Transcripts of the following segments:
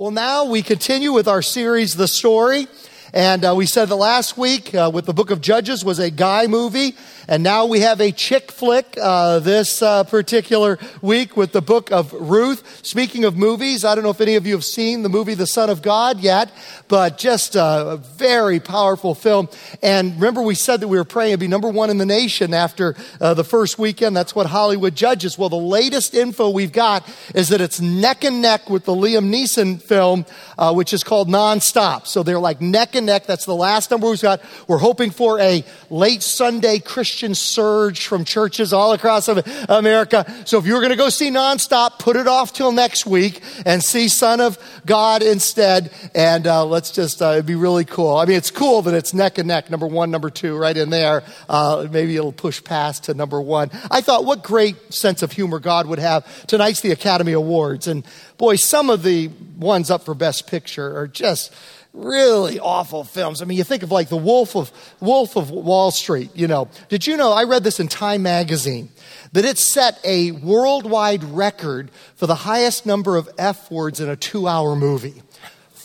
Well, now we continue with our series, The Story. And uh, we said that last week uh, with the book of Judges was a guy movie. And now we have a chick flick uh, this uh, particular week with the book of Ruth. Speaking of movies, I don't know if any of you have seen the movie The Son of God yet, but just a very powerful film. And remember, we said that we were praying it'd be number one in the nation after uh, the first weekend. That's what Hollywood judges. Well, the latest info we've got is that it's neck and neck with the Liam Neeson film, uh, which is called Nonstop. So they're like neck and neck. That's the last number we've got. We're hoping for a late Sunday Christian Christian surge from churches all across America. So if you're going to go see nonstop, put it off till next week and see Son of God instead. And uh, let's just, uh, it'd be really cool. I mean, it's cool that it's neck and neck, number one, number two, right in there. Uh, maybe it'll push past to number one. I thought, what great sense of humor God would have. Tonight's the Academy Awards. And boy, some of the ones up for Best Picture are just, really awful films. I mean, you think of like the Wolf of, Wolf of Wall Street, you know. Did you know, I read this in Time magazine, that it set a worldwide record for the highest number of F words in a two hour movie.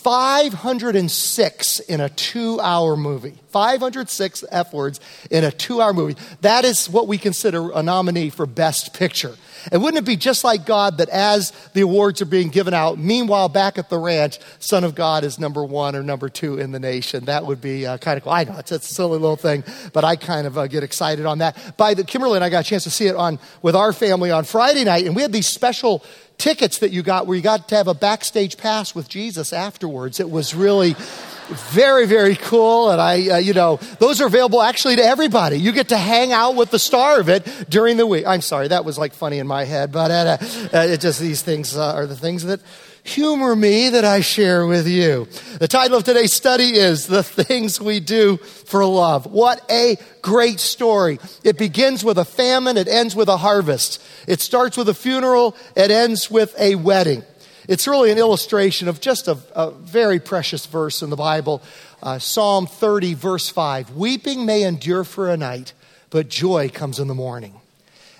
506 in a two hour movie. 506 F words in a two hour movie. That is what we consider a nominee for Best Picture. And wouldn't it be just like God that as the awards are being given out, meanwhile, back at the ranch, Son of God is number one or number two in the nation? That would be uh, kind of cool. I know it's a silly little thing, but I kind of uh, get excited on that. By the Kimberly and I got a chance to see it on with our family on Friday night, and we had these special tickets that you got where you got to have a backstage pass with Jesus afterwards. It was really very, very cool. And I, uh, you know, those are available actually to everybody. You get to hang out with the star of it during the week. I'm sorry, that was like funny in my head, but uh, uh, it just these things uh, are the things that humor me that I share with you. The title of today's study is The Things We Do for Love. What a great story. It begins with a famine, it ends with a harvest. It starts with a funeral, it ends with a wedding. It's really an illustration of just a, a very precious verse in the Bible. Uh, Psalm 30, verse 5. Weeping may endure for a night, but joy comes in the morning.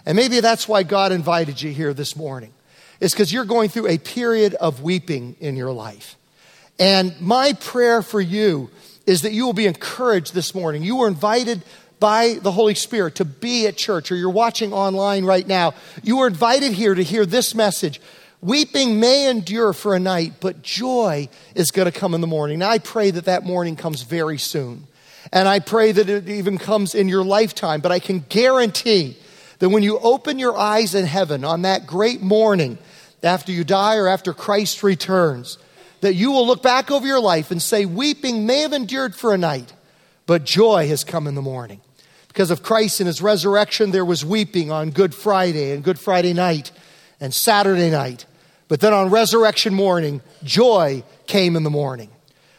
And maybe that's why God invited you here this morning. It's because you're going through a period of weeping in your life. And my prayer for you is that you will be encouraged this morning. You were invited by the Holy Spirit to be at church, or you're watching online right now. You were invited here to hear this message Weeping may endure for a night, but joy is going to come in the morning. Now, I pray that that morning comes very soon. And I pray that it even comes in your lifetime. But I can guarantee that when you open your eyes in heaven on that great morning, after you die or after Christ returns, that you will look back over your life and say, Weeping may have endured for a night, but joy has come in the morning. Because of Christ and his resurrection, there was weeping on Good Friday and Good Friday night and Saturday night. But then on resurrection morning, joy came in the morning.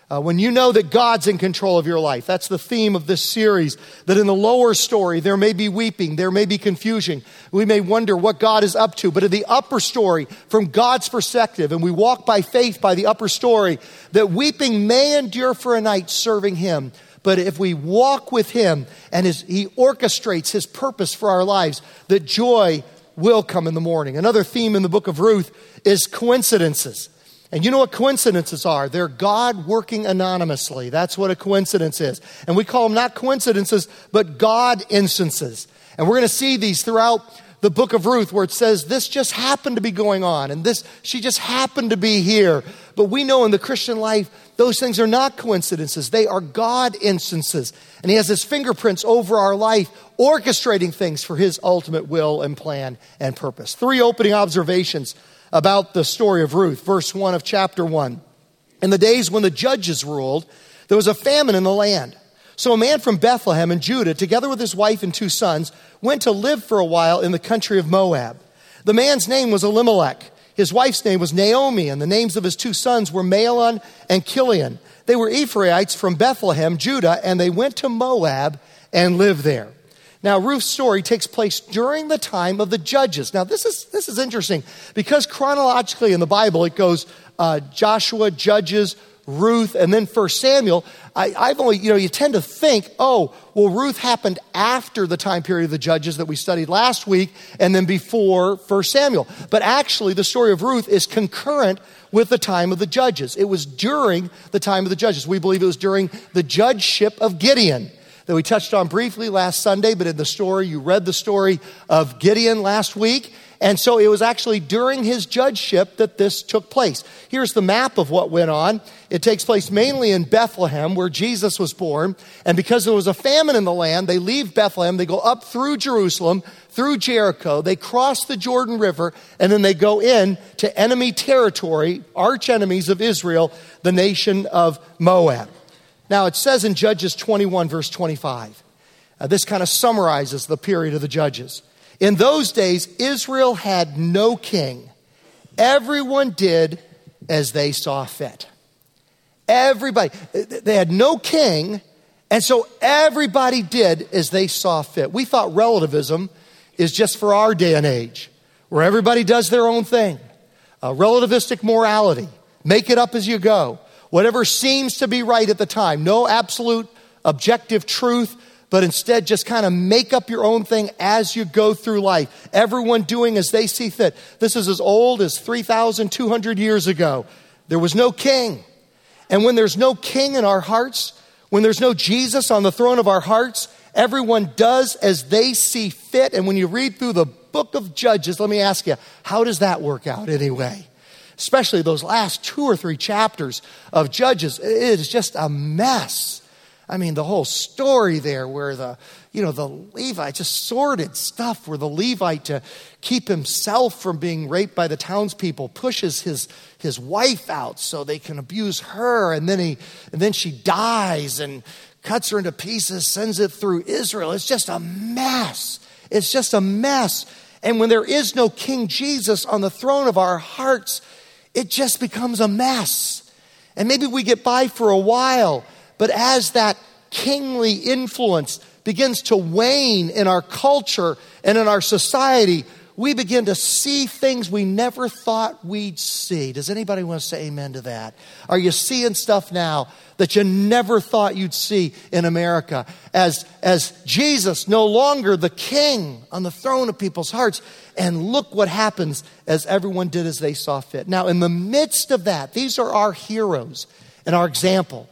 Uh, when you know that God's in control of your life, that's the theme of this series. That in the lower story, there may be weeping, there may be confusion. We may wonder what God is up to. But in the upper story, from God's perspective, and we walk by faith by the upper story, that weeping may endure for a night serving Him. But if we walk with Him and his, He orchestrates His purpose for our lives, that joy will come in the morning. Another theme in the book of Ruth is coincidences. And you know what coincidences are? They're God working anonymously. That's what a coincidence is. And we call them not coincidences, but God instances. And we're going to see these throughout the book of Ruth where it says this just happened to be going on and this she just happened to be here. But we know in the Christian life those things are not coincidences. They are God instances. And he has his fingerprints over our life orchestrating things for his ultimate will and plan and purpose. Three opening observations about the story of Ruth, verse 1 of chapter 1. In the days when the judges ruled, there was a famine in the land. So a man from Bethlehem in Judah, together with his wife and two sons, went to live for a while in the country of Moab. The man's name was Elimelech. His wife's name was Naomi, and the names of his two sons were Mahlon and Kilion. They were Ephraites from Bethlehem, Judah, and they went to Moab and lived there. Now, Ruth's story takes place during the time of the judges. Now, this is, this is interesting because chronologically in the Bible it goes uh, Joshua, Judges, Ruth, and then First Samuel, I, have only, you know, you tend to think, oh, well, Ruth happened after the time period of the judges that we studied last week and then before First Samuel. But actually, the story of Ruth is concurrent with the time of the judges. It was during the time of the judges. We believe it was during the judgeship of Gideon that we touched on briefly last Sunday, but in the story, you read the story of Gideon last week. And so it was actually during his judgeship that this took place. Here's the map of what went on. It takes place mainly in Bethlehem, where Jesus was born. And because there was a famine in the land, they leave Bethlehem, they go up through Jerusalem, through Jericho, they cross the Jordan River, and then they go in to enemy territory, arch enemies of Israel, the nation of Moab. Now, it says in Judges 21, verse 25, uh, this kind of summarizes the period of the Judges. In those days, Israel had no king. Everyone did as they saw fit. Everybody, they had no king, and so everybody did as they saw fit. We thought relativism is just for our day and age, where everybody does their own thing. Uh, relativistic morality, make it up as you go. Whatever seems to be right at the time, no absolute objective truth, but instead just kind of make up your own thing as you go through life. Everyone doing as they see fit. This is as old as 3,200 years ago. There was no king. And when there's no king in our hearts, when there's no Jesus on the throne of our hearts, everyone does as they see fit. And when you read through the book of Judges, let me ask you, how does that work out anyway? Especially those last two or three chapters of Judges, it is just a mess. I mean, the whole story there where the, you know, the Levite, just sordid stuff where the Levite, to keep himself from being raped by the townspeople, pushes his, his wife out so they can abuse her. And then, he, and then she dies and cuts her into pieces, sends it through Israel. It's just a mess. It's just a mess. And when there is no King Jesus on the throne of our hearts, it just becomes a mess. And maybe we get by for a while but as that kingly influence begins to wane in our culture and in our society, we begin to see things we never thought we'd see. Does anybody want to say amen to that? Are you seeing stuff now that you never thought you'd see in America? As, as Jesus, no longer the king on the throne of people's hearts. And look what happens as everyone did as they saw fit. Now, in the midst of that, these are our heroes and our example.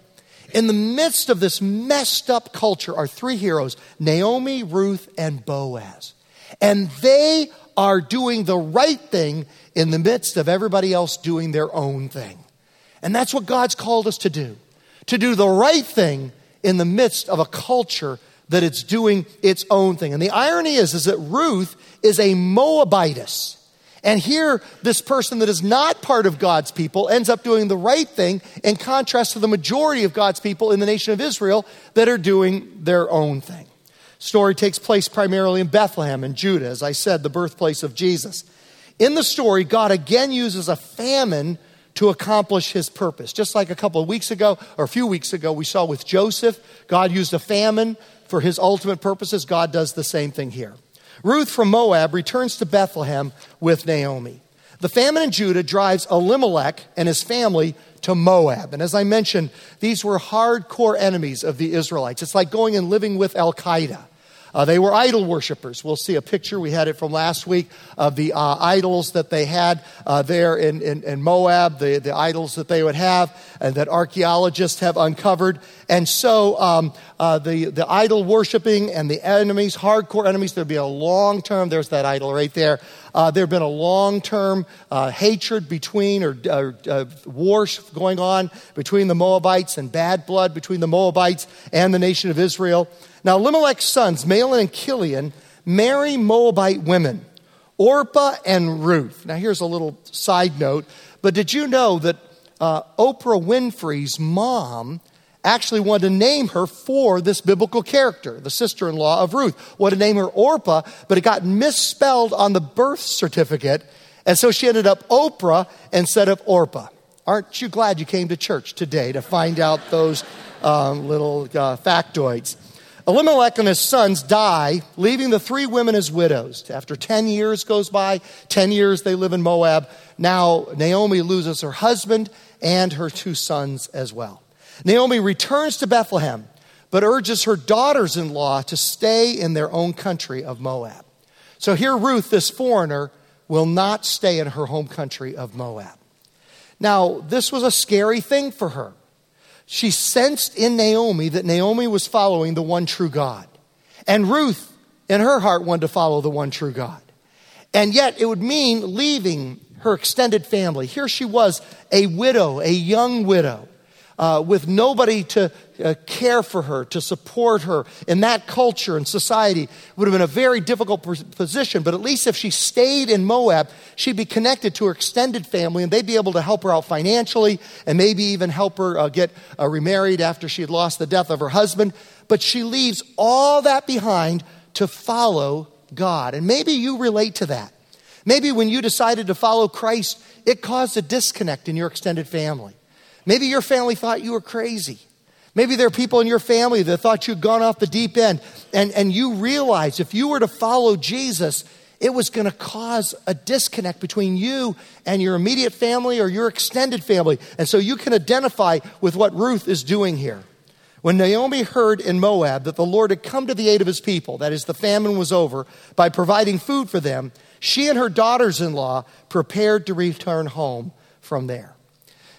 In the midst of this messed up culture are three heroes Naomi, Ruth, and Boaz. And they are doing the right thing in the midst of everybody else doing their own thing. And that's what God's called us to do to do the right thing in the midst of a culture that it's doing its own thing. And the irony is, is that Ruth is a Moabitess. And here, this person that is not part of God's people ends up doing the right thing in contrast to the majority of God's people in the nation of Israel that are doing their own thing. Story takes place primarily in Bethlehem in Judah, as I said, the birthplace of Jesus. In the story, God again uses a famine to accomplish his purpose. Just like a couple of weeks ago, or a few weeks ago, we saw with Joseph, God used a famine for his ultimate purposes. God does the same thing here. Ruth from Moab returns to Bethlehem with Naomi. The famine in Judah drives Elimelech and his family to Moab. And as I mentioned, these were hardcore enemies of the Israelites. It's like going and living with Al Qaeda. Uh, they were idol worshippers. We'll see a picture, we had it from last week, of the uh, idols that they had uh, there in, in, in, Moab, the, the idols that they would have, and that archaeologists have uncovered. And so um, uh, the, the idol worshiping and the enemies, hardcore enemies, there'd be a long term, there's that idol right there. Uh, there have been a long term uh, hatred between, or uh, wars going on between the Moabites and bad blood between the Moabites and the nation of Israel. Now, Elimelech's sons, Mahlon and Kilion, marry Moabite women, Orpah and Ruth. Now, here's a little side note, but did you know that uh, Oprah Winfrey's mom actually wanted to name her for this biblical character, the sister in law of Ruth? Wanted to name her Orpah, but it got misspelled on the birth certificate, and so she ended up Oprah instead of Orpah. Aren't you glad you came to church today to find out those um, little uh, factoids? Elimelech and his sons die, leaving the three women as widows. After 10 years goes by, 10 years they live in Moab. Now Naomi loses her husband and her two sons as well. Naomi returns to Bethlehem, but urges her daughters in law to stay in their own country of Moab. So here, Ruth, this foreigner, will not stay in her home country of Moab. Now, this was a scary thing for her. She sensed in Naomi that Naomi was following the one true God. And Ruth, in her heart, wanted to follow the one true God. And yet, it would mean leaving her extended family. Here she was, a widow, a young widow uh, with nobody to uh, care for her, to support her in that culture and society, would have been a very difficult position. But at least if she stayed in Moab, she'd be connected to her extended family and they'd be able to help her out financially and maybe even help her uh, get uh, remarried after she had lost the death of her husband. But she leaves all that behind to follow God. And maybe you relate to that. Maybe when you decided to follow Christ, it caused a disconnect in your extended family. Maybe your family thought you were crazy. Maybe there are people in your family that thought you'd gone off the deep end. And, and you realize if you were to follow Jesus, it was going to cause a disconnect between you and your immediate family or your extended family. And so you can identify with what Ruth is doing here. When Naomi heard in Moab that the Lord had come to the aid of his people, that is, the famine was over, by providing food for them, she and her daughters in law prepared to return home from there.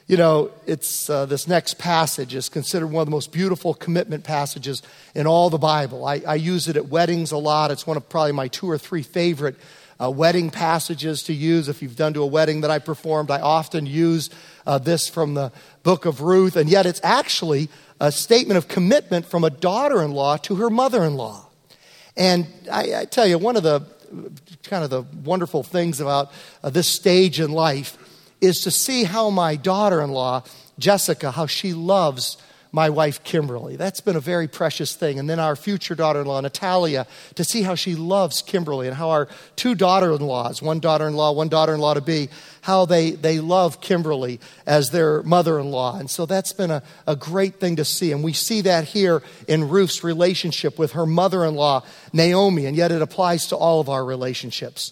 You know, it's uh, this next passage is considered one of the most beautiful commitment passages in all the Bible. I, I use it at weddings a lot. It's one of probably my two or three favorite uh, wedding passages to use. If you've done to a wedding that I performed, I often use uh, this from the book of Ruth, and yet it's actually a statement of commitment from a daughter in law to her mother in law. And I, I, tell you, one of the kind of the wonderful things about uh, this stage in life is to see how my daughter in law, Jessica, how she loves my wife Kimberly. That's been a very precious thing. And then our future daughter in law, Natalia, to see how she loves Kimberly and how our two daughter in laws, one daughter in law, one daughter in law to be, how they, they love Kimberly as their mother in law. And so that's been a, a great thing to see. And we see that here in Ruth's relationship with her mother in law, Naomi, and yet it applies to all of our relationships.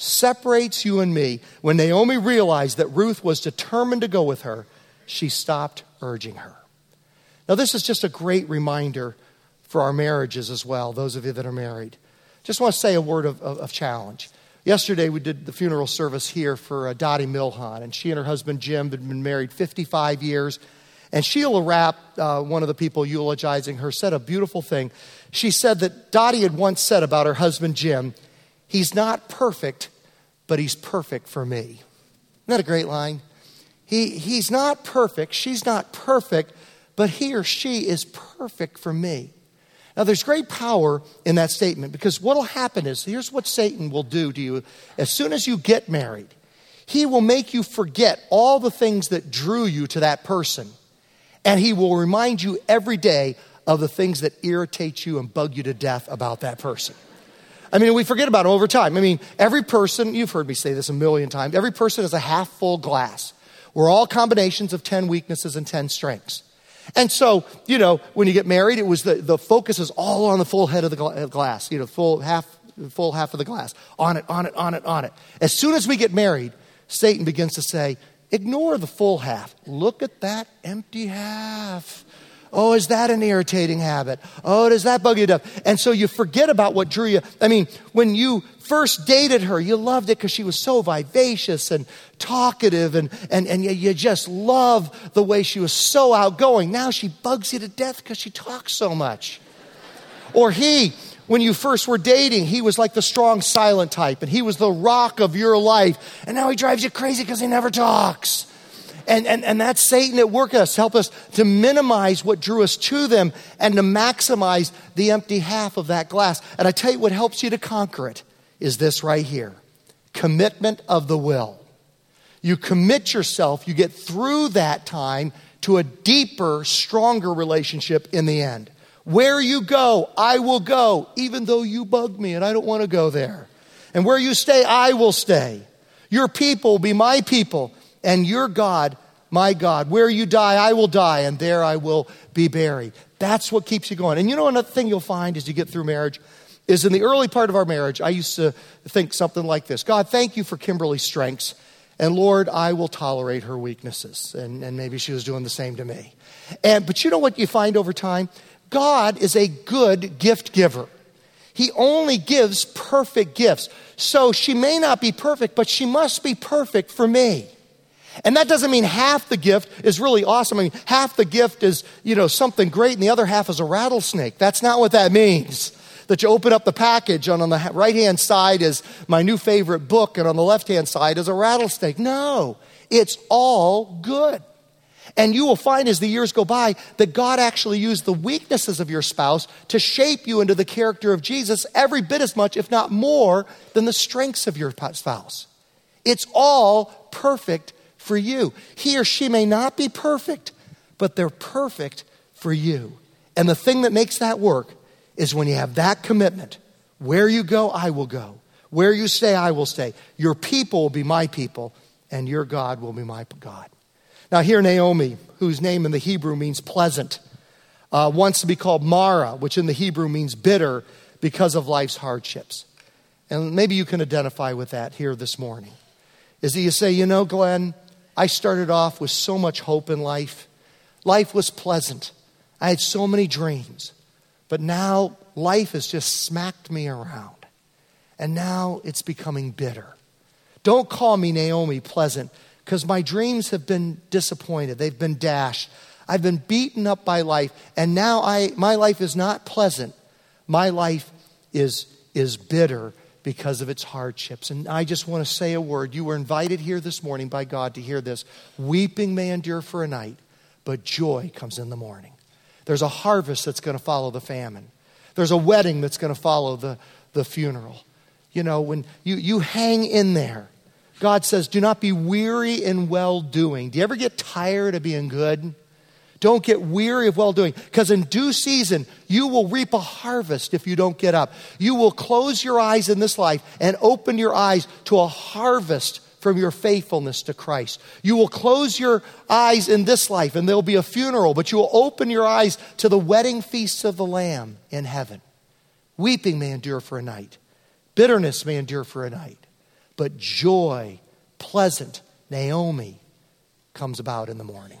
separates you and me. When Naomi realized that Ruth was determined to go with her, she stopped urging her. Now, this is just a great reminder for our marriages as well, those of you that are married. Just want to say a word of, of, of challenge. Yesterday, we did the funeral service here for uh, Dottie Milhan, and she and her husband Jim had been married 55 years. And Sheila Rapp, uh, one of the people eulogizing her, said a beautiful thing. She said that Dottie had once said about her husband Jim, He's not perfect, but he's perfect for me. Isn't that a great line? He, he's not perfect, she's not perfect, but he or she is perfect for me. Now, there's great power in that statement because what will happen is here's what Satan will do to you as soon as you get married. He will make you forget all the things that drew you to that person. And he will remind you every day of the things that irritate you and bug you to death about that person. I mean, we forget about it over time. I mean, every person, you've heard me say this a million times, every person is a half full glass. We're all combinations of 10 weaknesses and 10 strengths. And so, you know, when you get married, it was the, the focus is all on the full head of the glass, you know, full half, full half of the glass. On it, on it, on it, on it. As soon as we get married, Satan begins to say, ignore the full half. Look at that empty half. Oh, is that an irritating habit? Oh, does that bug you death? And so you forget about what drew you. I mean, when you first dated her, you loved it because she was so vivacious and talkative, and, and, and you, you just love the way she was so outgoing. Now she bugs you to death because she talks so much. Or he, when you first were dating, he was like the strong, silent type, and he was the rock of your life. And now he drives you crazy because he never talks. And, and, and that's Satan at work us, help us to minimize what drew us to them and to maximize the empty half of that glass. And I tell you what helps you to conquer it is this right here commitment of the will. You commit yourself, you get through that time to a deeper, stronger relationship in the end. Where you go, I will go, even though you bug me and I don't want to go there. And where you stay, I will stay. Your people will be my people, and your God, my God. Where you die, I will die, and there I will be buried. That's what keeps you going. And you know another thing you'll find as you get through marriage is in the early part of our marriage, I used to think something like this God, thank you for Kimberly's strengths. And Lord, I will tolerate her weaknesses. And, and maybe she was doing the same to me. And, but you know what you find over time? God is a good gift giver. He only gives perfect gifts. So she may not be perfect, but she must be perfect for me. And that doesn't mean half the gift is really awesome. I mean, half the gift is, you know, something great and the other half is a rattlesnake. That's not what that means that you open up the package, and on the right hand side is my new favorite book, and on the left hand side is a rattlesnake. No, it's all good. And you will find as the years go by that God actually used the weaknesses of your spouse to shape you into the character of Jesus every bit as much, if not more, than the strengths of your spouse. It's all perfect for you. He or she may not be perfect, but they're perfect for you. And the thing that makes that work is when you have that commitment where you go, I will go. Where you stay, I will stay. Your people will be my people, and your God will be my God. Now, here Naomi, whose name in the Hebrew means pleasant, uh, wants to be called Mara, which in the Hebrew means bitter because of life's hardships. And maybe you can identify with that here this morning. Is that you say, you know, Glenn, I started off with so much hope in life. Life was pleasant. I had so many dreams. But now life has just smacked me around. And now it's becoming bitter. Don't call me Naomi pleasant because my dreams have been disappointed. They've been dashed. I've been beaten up by life. And now I, my life is not pleasant. My life is, is bitter because of its hardships. And I just want to say a word. You were invited here this morning by God to hear this. Weeping may endure for a night, but joy comes in the morning. There's a harvest that's going to follow the famine. There's a wedding that's going to follow the, the funeral. You know, when you, you hang in there, God says, do not be weary in well doing. Do you ever get tired of being good? Don't get weary of well doing, because in due season, you will reap a harvest if you don't get up. You will close your eyes in this life and open your eyes to a harvest from your faithfulness to Christ. You will close your eyes in this life and there'll be a funeral, but you will open your eyes to the wedding feasts of the Lamb in heaven. Weeping may endure for a night, bitterness may endure for a night, but joy, pleasant, Naomi comes about in the morning.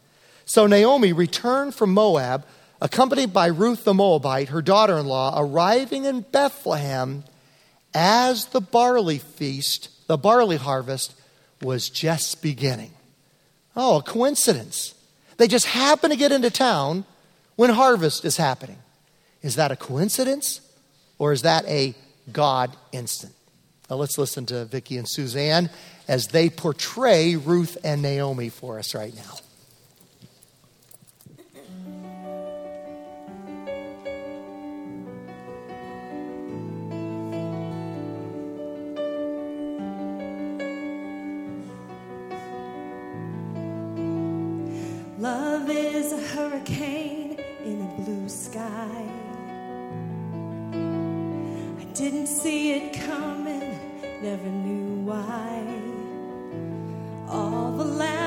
So Naomi returned from Moab, accompanied by Ruth the Moabite, her daughter in law, arriving in Bethlehem as the barley feast the barley harvest was just beginning. Oh, a coincidence. They just happen to get into town when harvest is happening. Is that a coincidence or is that a God instance? Now let's listen to Vicki and Suzanne as they portray Ruth and Naomi for us right now. Love is a hurricane in a blue sky. I didn't see it coming, never knew why. All the hunger.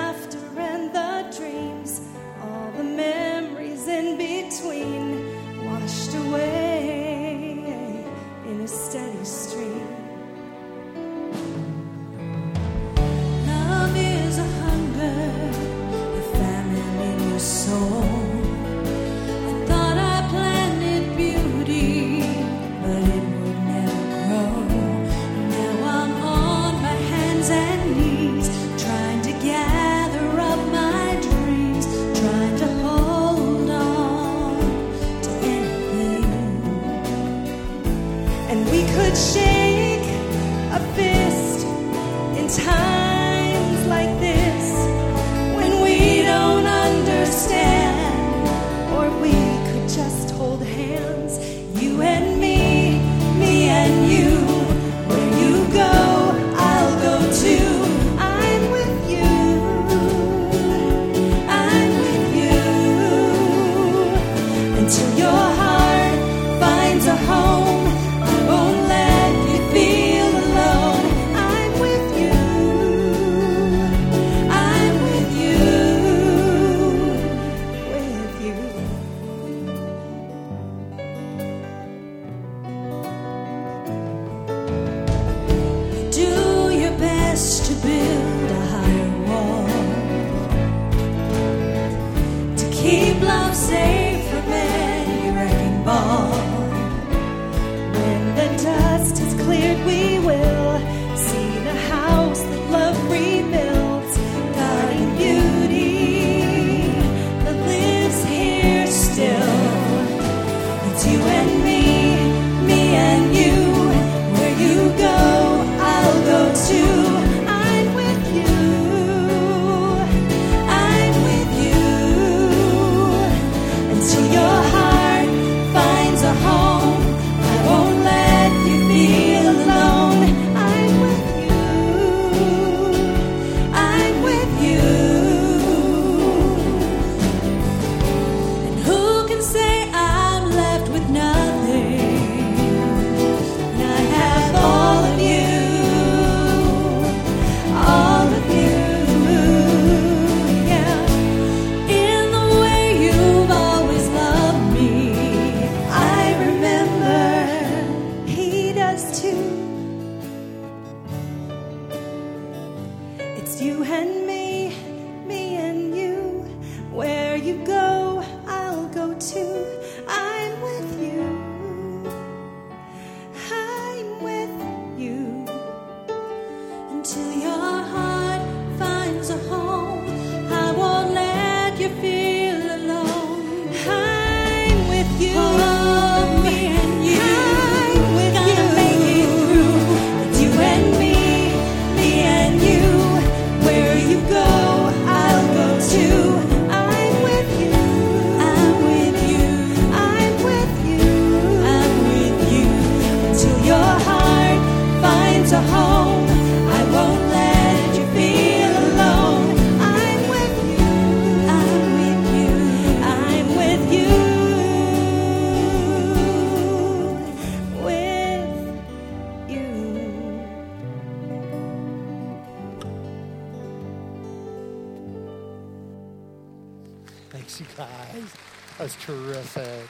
Thanks, you guys. That was terrific.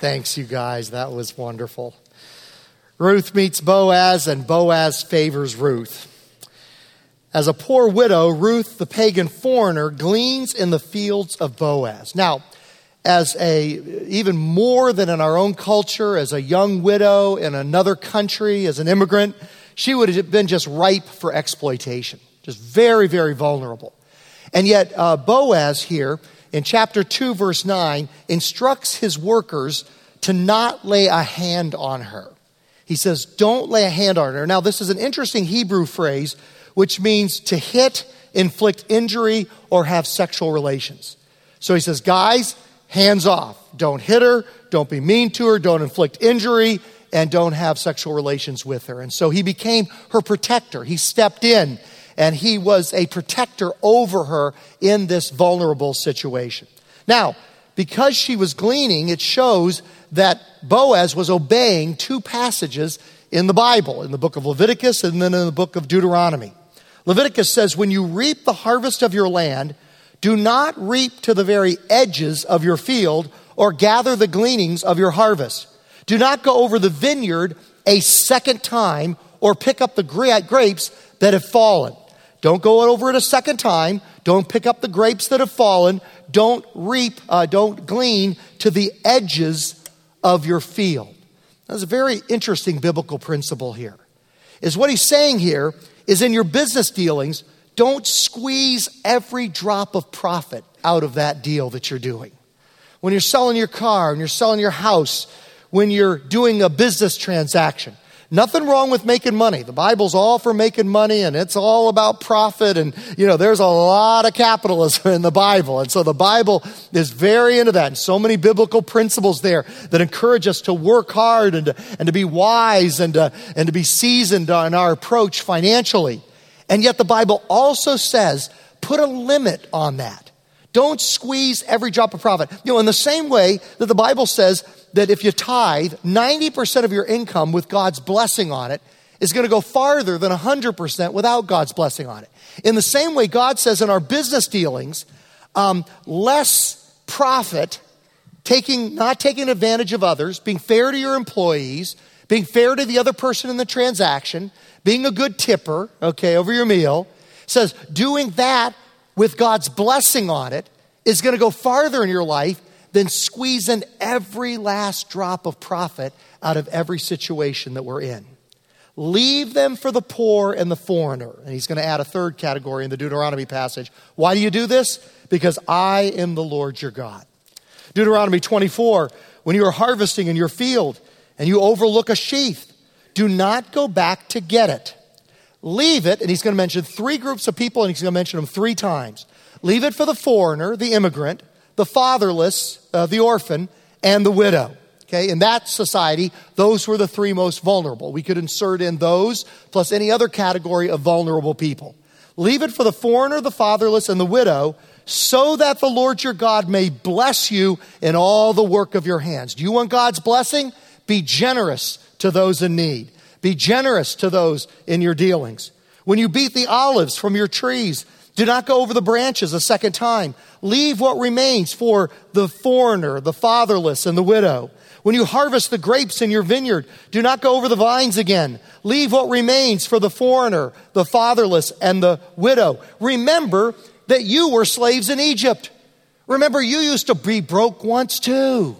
Thanks, you guys. That was wonderful. Ruth meets Boaz, and Boaz favors Ruth. As a poor widow, Ruth, the pagan foreigner, gleans in the fields of Boaz. Now, as a even more than in our own culture, as a young widow in another country, as an immigrant, she would have been just ripe for exploitation, just very, very vulnerable. And yet, uh, Boaz here in chapter 2, verse 9, instructs his workers to not lay a hand on her. He says, Don't lay a hand on her. Now, this is an interesting Hebrew phrase, which means to hit, inflict injury, or have sexual relations. So he says, Guys, hands off. Don't hit her, don't be mean to her, don't inflict injury, and don't have sexual relations with her. And so he became her protector. He stepped in and he was a protector over her in this vulnerable situation. Now, because she was gleaning, it shows that Boaz was obeying two passages in the Bible, in the book of Leviticus and then in the book of Deuteronomy. Leviticus says, When you reap the harvest of your land, do not reap to the very edges of your field or gather the gleanings of your harvest. Do not go over the vineyard a second time or pick up the grapes that have fallen. Don't go over it a second time. Don't pick up the grapes that have fallen. Don't reap, uh, don't glean to the edges of your field. That's a very interesting biblical principle here. Is what he's saying here is in your business dealings, don't squeeze every drop of profit out of that deal that you're doing. when you're selling your car, when you're selling your house, when you're doing a business transaction. Nothing wrong with making money. The Bible's all for making money and it's all about profit. And, you know, there's a lot of capitalism in the Bible. And so the Bible is very into that. And so many biblical principles there that encourage us to work hard and to, and to be wise and to, and to be seasoned on our approach financially. And yet the Bible also says, put a limit on that. Don't squeeze every drop of profit. You know, in the same way that the Bible says that if you tithe, 90% of your income with God's blessing on it is going to go farther than 100% without God's blessing on it. In the same way, God says in our business dealings, um, less profit, taking, not taking advantage of others, being fair to your employees, being fair to the other person in the transaction, being a good tipper, okay, over your meal, says doing that with God's blessing on it is going to go farther in your life than squeezing every last drop of profit out of every situation that we're in. Leave them for the poor and the foreigner. And he's going to add a third category in the Deuteronomy passage. Why do you do this? Because I am the Lord your God. Deuteronomy 24, when you are harvesting in your field and you overlook a sheaf, do not go back to get it. Leave it, and he's going to mention three groups of people, and he's going to mention them three times. Leave it for the foreigner, the immigrant, the fatherless, uh, the orphan, and the widow. Okay, in that society, those were the three most vulnerable. We could insert in those plus any other category of vulnerable people. Leave it for the foreigner, the fatherless, and the widow, so that the Lord your God may bless you in all the work of your hands. Do you want God's blessing? Be generous to those in need. Be generous to those in your dealings. When you beat the olives from your trees, do not go over the branches a second time. Leave what remains for the foreigner, the fatherless, and the widow. When you harvest the grapes in your vineyard, do not go over the vines again. Leave what remains for the foreigner, the fatherless, and the widow. Remember that you were slaves in Egypt. Remember, you used to be broke once too.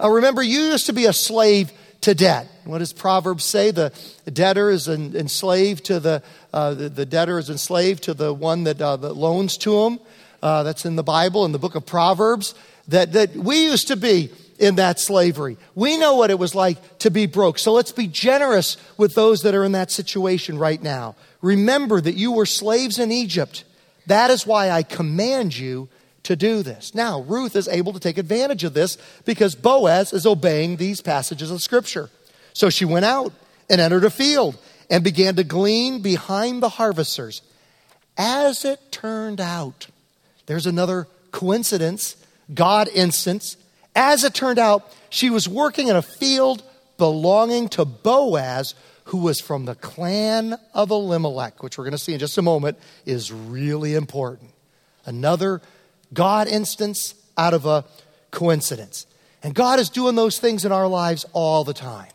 Uh, remember, you used to be a slave to debt. What does Proverbs say? The debtor is enslaved to the, uh, the, the, debtor is enslaved to the one that, uh, that loans to him. Uh, that's in the Bible, in the book of Proverbs. That, that we used to be in that slavery. We know what it was like to be broke. So let's be generous with those that are in that situation right now. Remember that you were slaves in Egypt. That is why I command you to do this. Now, Ruth is able to take advantage of this because Boaz is obeying these passages of Scripture. So she went out and entered a field and began to glean behind the harvesters. As it turned out, there's another coincidence, God instance. As it turned out, she was working in a field belonging to Boaz, who was from the clan of Elimelech, which we're going to see in just a moment is really important. Another God instance out of a coincidence. And God is doing those things in our lives all the time.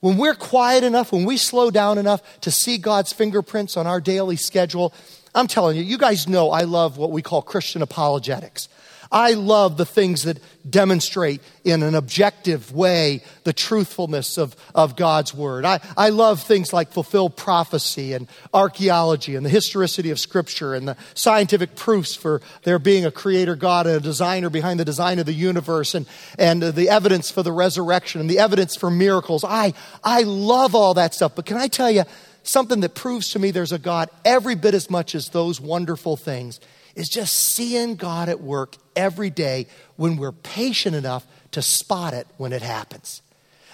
When we're quiet enough, when we slow down enough to see God's fingerprints on our daily schedule, I'm telling you, you guys know I love what we call Christian apologetics. I love the things that demonstrate in an objective way the truthfulness of, of God's Word. I, I love things like fulfilled prophecy and archaeology and the historicity of Scripture and the scientific proofs for there being a creator God and a designer behind the design of the universe and, and the evidence for the resurrection and the evidence for miracles. I, I love all that stuff. But can I tell you something that proves to me there's a God every bit as much as those wonderful things? Is just seeing God at work every day when we're patient enough to spot it when it happens.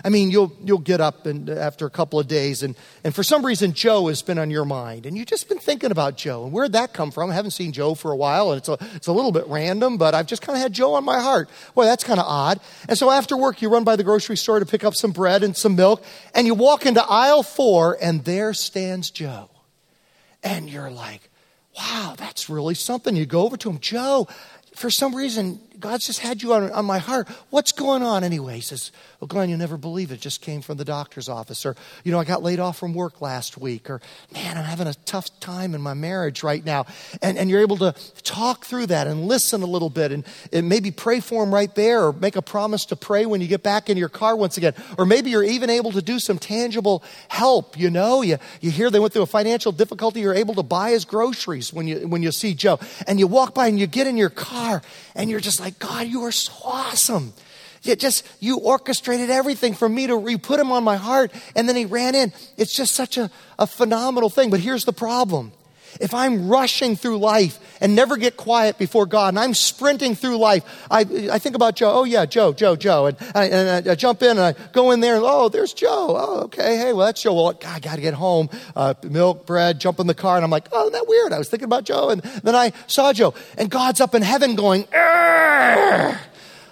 I mean, you'll, you'll get up and after a couple of days, and, and for some reason, Joe has been on your mind, and you've just been thinking about Joe. And where'd that come from? I haven't seen Joe for a while, and it's a, it's a little bit random, but I've just kind of had Joe on my heart. Boy, that's kind of odd. And so after work, you run by the grocery store to pick up some bread and some milk, and you walk into aisle four, and there stands Joe. And you're like, wow, that's really something. You go over to him, Joe, for some reason, God's just had you on, on my heart. What's going on anyway? He says, Well, Glenn, you'll never believe it. Just came from the doctor's office. Or, you know, I got laid off from work last week. Or, man, I'm having a tough time in my marriage right now. And, and you're able to talk through that and listen a little bit and, and maybe pray for him right there or make a promise to pray when you get back in your car once again. Or maybe you're even able to do some tangible help. You know, you, you hear they went through a financial difficulty. You're able to buy his groceries when you, when you see Joe. And you walk by and you get in your car And you're just like, God, you are so awesome. You just, you orchestrated everything for me to, you put him on my heart. And then he ran in. It's just such a, a phenomenal thing. But here's the problem. If I'm rushing through life and never get quiet before God, and I'm sprinting through life, I, I think about Joe. Oh, yeah, Joe, Joe, Joe. And I, and I jump in and I go in there and, oh, there's Joe. Oh, okay. Hey, well, that's Joe. Well, God, I got to get home. Uh, milk, bread, jump in the car. And I'm like, oh, isn't that weird? I was thinking about Joe. And then I saw Joe. And God's up in heaven going, Arr!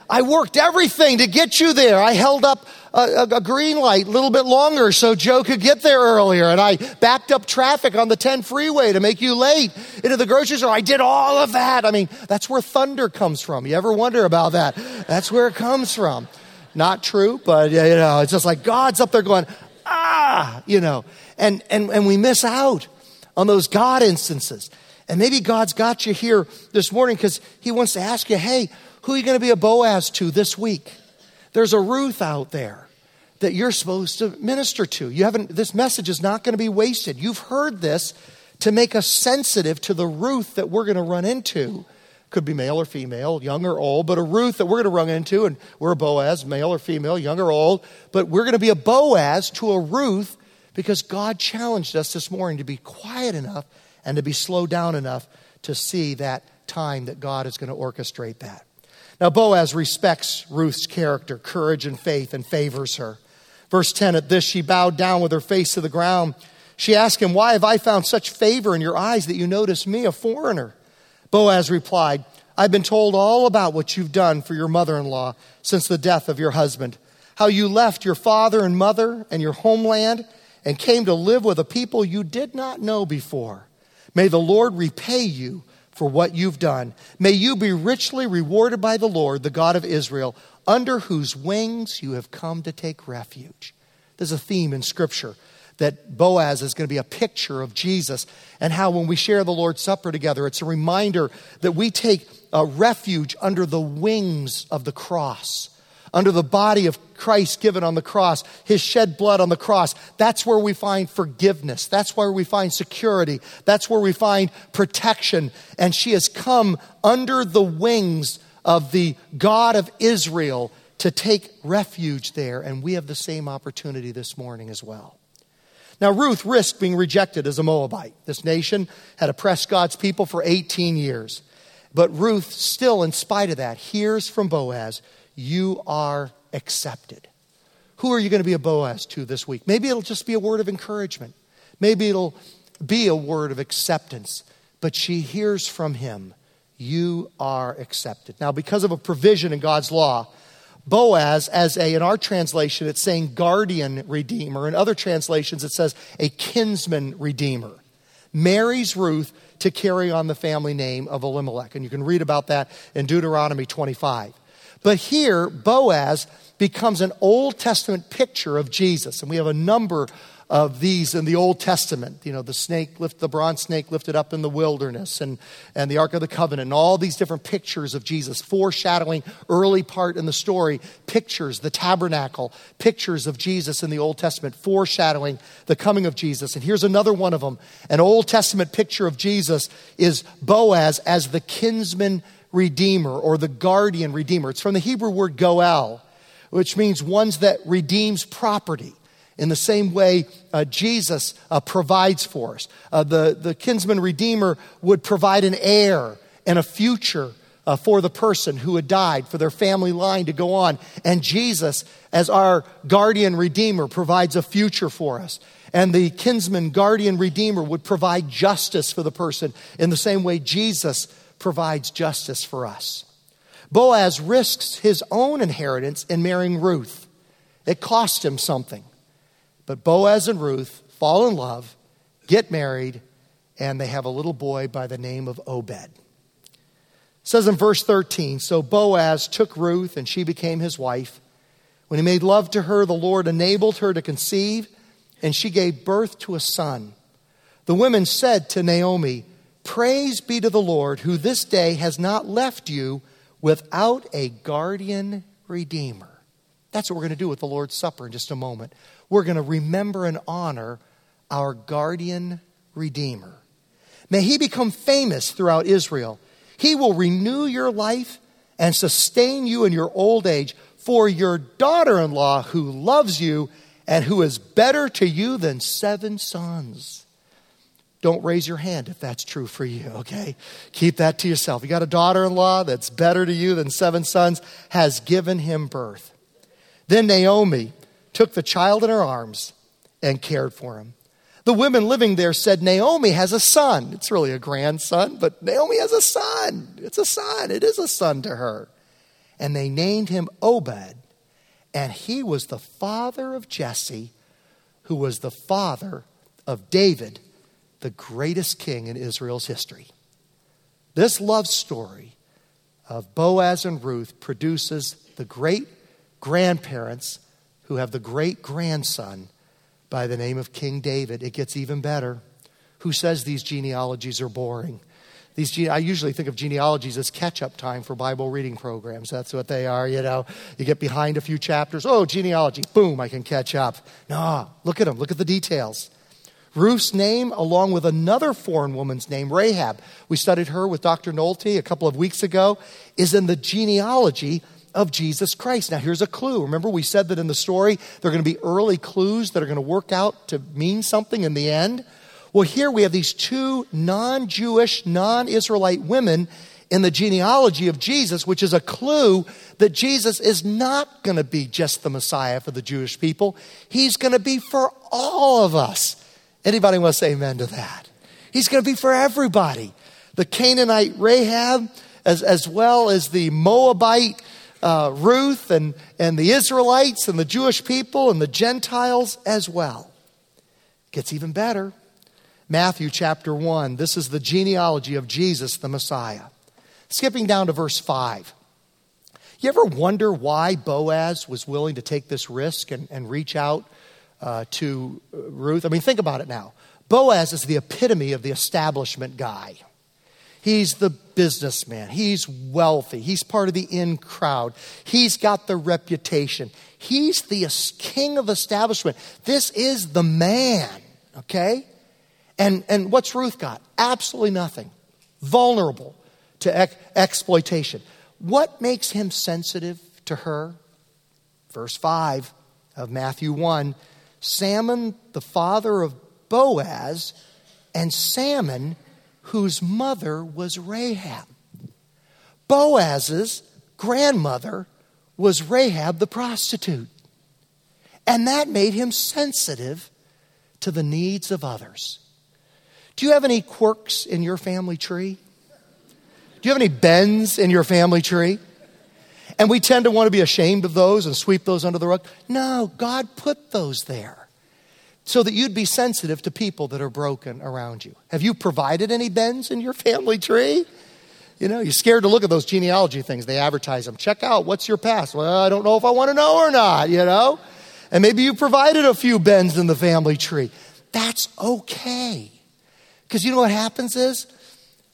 I worked everything to get you there. I held up a, a, green light a little bit longer so Joe could get there earlier. And I backed up traffic on the 10 freeway to make you late into the grocery store. I did all of that. I mean, that's where thunder comes from. You ever wonder about that? That's where it comes from. Not true, but you know, it's just like God's up there going, ah, you know, and, and, and we miss out on those God instances. And maybe God's got you here this morning because He wants to ask you, hey, who are you going to be a Boaz to this week? There's a Ruth out there that you're supposed to minister to. You haven't, this message is not going to be wasted. You've heard this to make us sensitive to the Ruth that we're going to run into. Could be male or female, young or old, but a Ruth that we're going to run into, and we're a Boaz, male or female, young or old, but we're going to be a Boaz to a Ruth because God challenged us this morning to be quiet enough and to be slowed down enough to see that time that God is going to orchestrate that. Now, Boaz respects Ruth's character, courage, and faith and favors her. Verse 10 At this, she bowed down with her face to the ground. She asked him, Why have I found such favor in your eyes that you notice me, a foreigner? Boaz replied, I've been told all about what you've done for your mother in law since the death of your husband, how you left your father and mother and your homeland and came to live with a people you did not know before. May the Lord repay you for what you've done. May you be richly rewarded by the Lord, the God of Israel, under whose wings you have come to take refuge. There's a theme in Scripture that Boaz is going to be a picture of Jesus and how when we share the Lord's Supper together, it's a reminder that we take a refuge under the wings of the cross under the body of Christ given on the cross, his shed blood on the cross. That's where we find forgiveness. That's where we find security. That's where we find protection. And she has come under the wings of the God of Israel to take refuge there. And we have the same opportunity this morning as well. Now, Ruth risked being rejected as a Moabite. This nation had oppressed God's people for 18 years. But Ruth, still, in spite of that, hears from Boaz you are accepted. Who are you going to be a Boaz to this week? Maybe it'll just be a word of encouragement. Maybe it'll be a word of acceptance. But she hears from him, You are accepted. Now, because of a provision in God's law, Boaz, as a, in our translation, it's saying guardian redeemer. In other translations, it says a kinsman redeemer. Marries Ruth to carry on the family name of Elimelech. And you can read about that in Deuteronomy 25. But here, Boaz becomes an Old Testament picture of Jesus. And we have a number of these in the Old Testament. You know, the snake, lift, the bronze snake lifted up in the wilderness, and, and the Ark of the Covenant, and all these different pictures of Jesus, foreshadowing early part in the story, pictures, the tabernacle, pictures of Jesus in the Old Testament, foreshadowing the coming of Jesus. And here's another one of them. An Old Testament picture of Jesus is Boaz as the kinsman redeemer or the guardian redeemer. It's from the Hebrew word goel, which means ones that redeems property. In the same way, uh, Jesus uh, provides for us. Uh, the, the kinsman redeemer would provide an heir and a future uh, for the person who had died, for their family line to go on. And Jesus, as our guardian redeemer, provides a future for us. And the kinsman guardian redeemer would provide justice for the person in the same way Jesus provides justice for us. Boaz risks his own inheritance in marrying Ruth. It cost him something. But Boaz and Ruth fall in love, get married, and they have a little boy by the name of Obed. It says in verse 13 So Boaz took Ruth, and she became his wife. When he made love to her, the Lord enabled her to conceive, and she gave birth to a son. The women said to Naomi, Praise be to the Lord, who this day has not left you without a guardian redeemer. That's what we're going to do with the Lord's Supper in just a moment. We're going to remember and honor our guardian redeemer. May he become famous throughout Israel. He will renew your life and sustain you in your old age for your daughter in law who loves you and who is better to you than seven sons. Don't raise your hand if that's true for you, okay? Keep that to yourself. You got a daughter in law that's better to you than seven sons, has given him birth. Then Naomi took the child in her arms and cared for him. The women living there said, Naomi has a son. It's really a grandson, but Naomi has a son. It's a son. It is a son to her. And they named him Obed, and he was the father of Jesse, who was the father of David the greatest king in Israel's history. This love story of Boaz and Ruth produces the great grandparents who have the great grandson by the name of King David. It gets even better. Who says these genealogies are boring? These gene- I usually think of genealogies as catch up time for Bible reading programs. That's what they are, you know. You get behind a few chapters. Oh, genealogy. Boom, I can catch up. No, look at them. Look at the details. Ruth's name, along with another foreign woman's name, Rahab, we studied her with Dr. Nolte a couple of weeks ago, is in the genealogy of Jesus Christ. Now, here's a clue. Remember, we said that in the story, there are going to be early clues that are going to work out to mean something in the end. Well, here we have these two non Jewish, non Israelite women in the genealogy of Jesus, which is a clue that Jesus is not going to be just the Messiah for the Jewish people. He's going to be for all of us. Anybody want to say amen to that? He's going to be for everybody. The Canaanite Rahab, as, as well as the Moabite uh, Ruth, and, and the Israelites, and the Jewish people, and the Gentiles as well. Gets even better. Matthew chapter 1. This is the genealogy of Jesus, the Messiah. Skipping down to verse 5. You ever wonder why Boaz was willing to take this risk and, and reach out uh, to Ruth. I mean, think about it now. Boaz is the epitome of the establishment guy. He's the businessman. He's wealthy. He's part of the in crowd. He's got the reputation. He's the king of establishment. This is the man, okay? And, and what's Ruth got? Absolutely nothing. Vulnerable to ex- exploitation. What makes him sensitive to her? Verse 5 of Matthew 1 Salmon, the father of Boaz, and Salmon, whose mother was Rahab. Boaz's grandmother was Rahab the prostitute. And that made him sensitive to the needs of others. Do you have any quirks in your family tree? Do you have any bends in your family tree? And we tend to want to be ashamed of those and sweep those under the rug. No, God put those there so that you'd be sensitive to people that are broken around you. Have you provided any bends in your family tree? You know, you're scared to look at those genealogy things. They advertise them. Check out what's your past. Well, I don't know if I want to know or not, you know? And maybe you provided a few bends in the family tree. That's okay. Because you know what happens is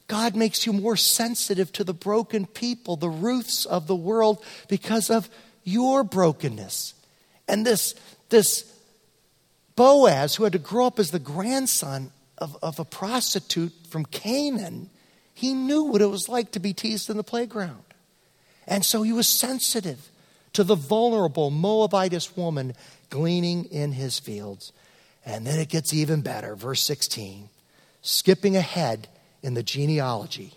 God makes you more sensitive to the broken people, the Ruths of the world, because of your brokenness. And this, this Boaz, who had to grow up as the grandson of, of a prostitute from Canaan, he knew what it was like to be teased in the playground. And so he was sensitive to the vulnerable Moabitess woman gleaning in his fields. And then it gets even better. Verse 16, skipping ahead in the genealogy.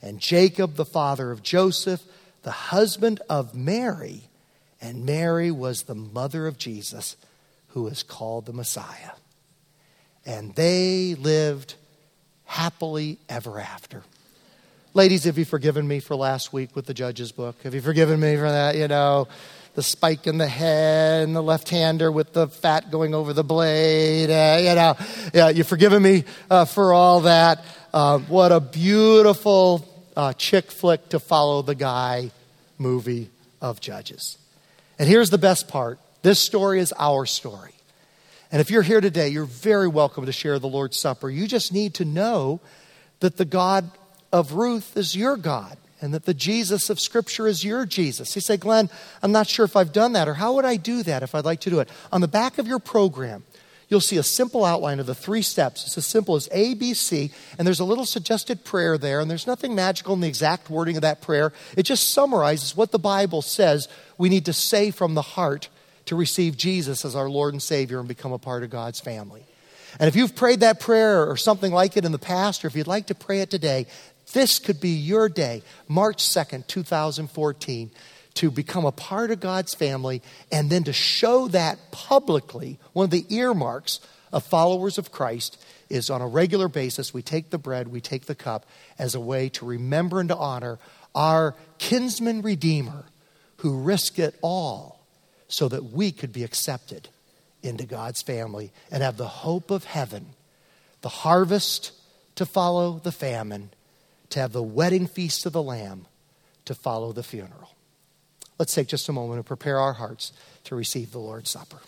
And Jacob, the father of Joseph, the husband of Mary, and Mary was the mother of Jesus, who is called the Messiah. And they lived happily ever after. Ladies, have you forgiven me for last week with the judge's book? Have you forgiven me for that? You know, the spike in the head and the left hander with the fat going over the blade. Uh, you know, yeah, you've forgiven me uh, for all that. Uh, what a beautiful uh, chick flick to follow the guy movie of Judges. And here's the best part this story is our story. And if you're here today, you're very welcome to share the Lord's Supper. You just need to know that the God of Ruth is your God and that the Jesus of Scripture is your Jesus. You say, Glenn, I'm not sure if I've done that, or how would I do that if I'd like to do it? On the back of your program, you'll see a simple outline of the three steps. It's as simple as A, B, C, and there's a little suggested prayer there, and there's nothing magical in the exact wording of that prayer. It just summarizes what the Bible says we need to say from the heart to receive Jesus as our Lord and Savior and become a part of God's family. And if you've prayed that prayer or something like it in the past, or if you'd like to pray it today, this could be your day, March 2nd, 2014, to become a part of God's family and then to show that publicly. One of the earmarks of followers of Christ is on a regular basis, we take the bread, we take the cup as a way to remember and to honor our kinsman redeemer who risked it all so that we could be accepted into God's family and have the hope of heaven, the harvest to follow the famine, to have the wedding feast of the Lamb to follow the funeral. Let's take just a moment and prepare our hearts to receive the Lord's Supper.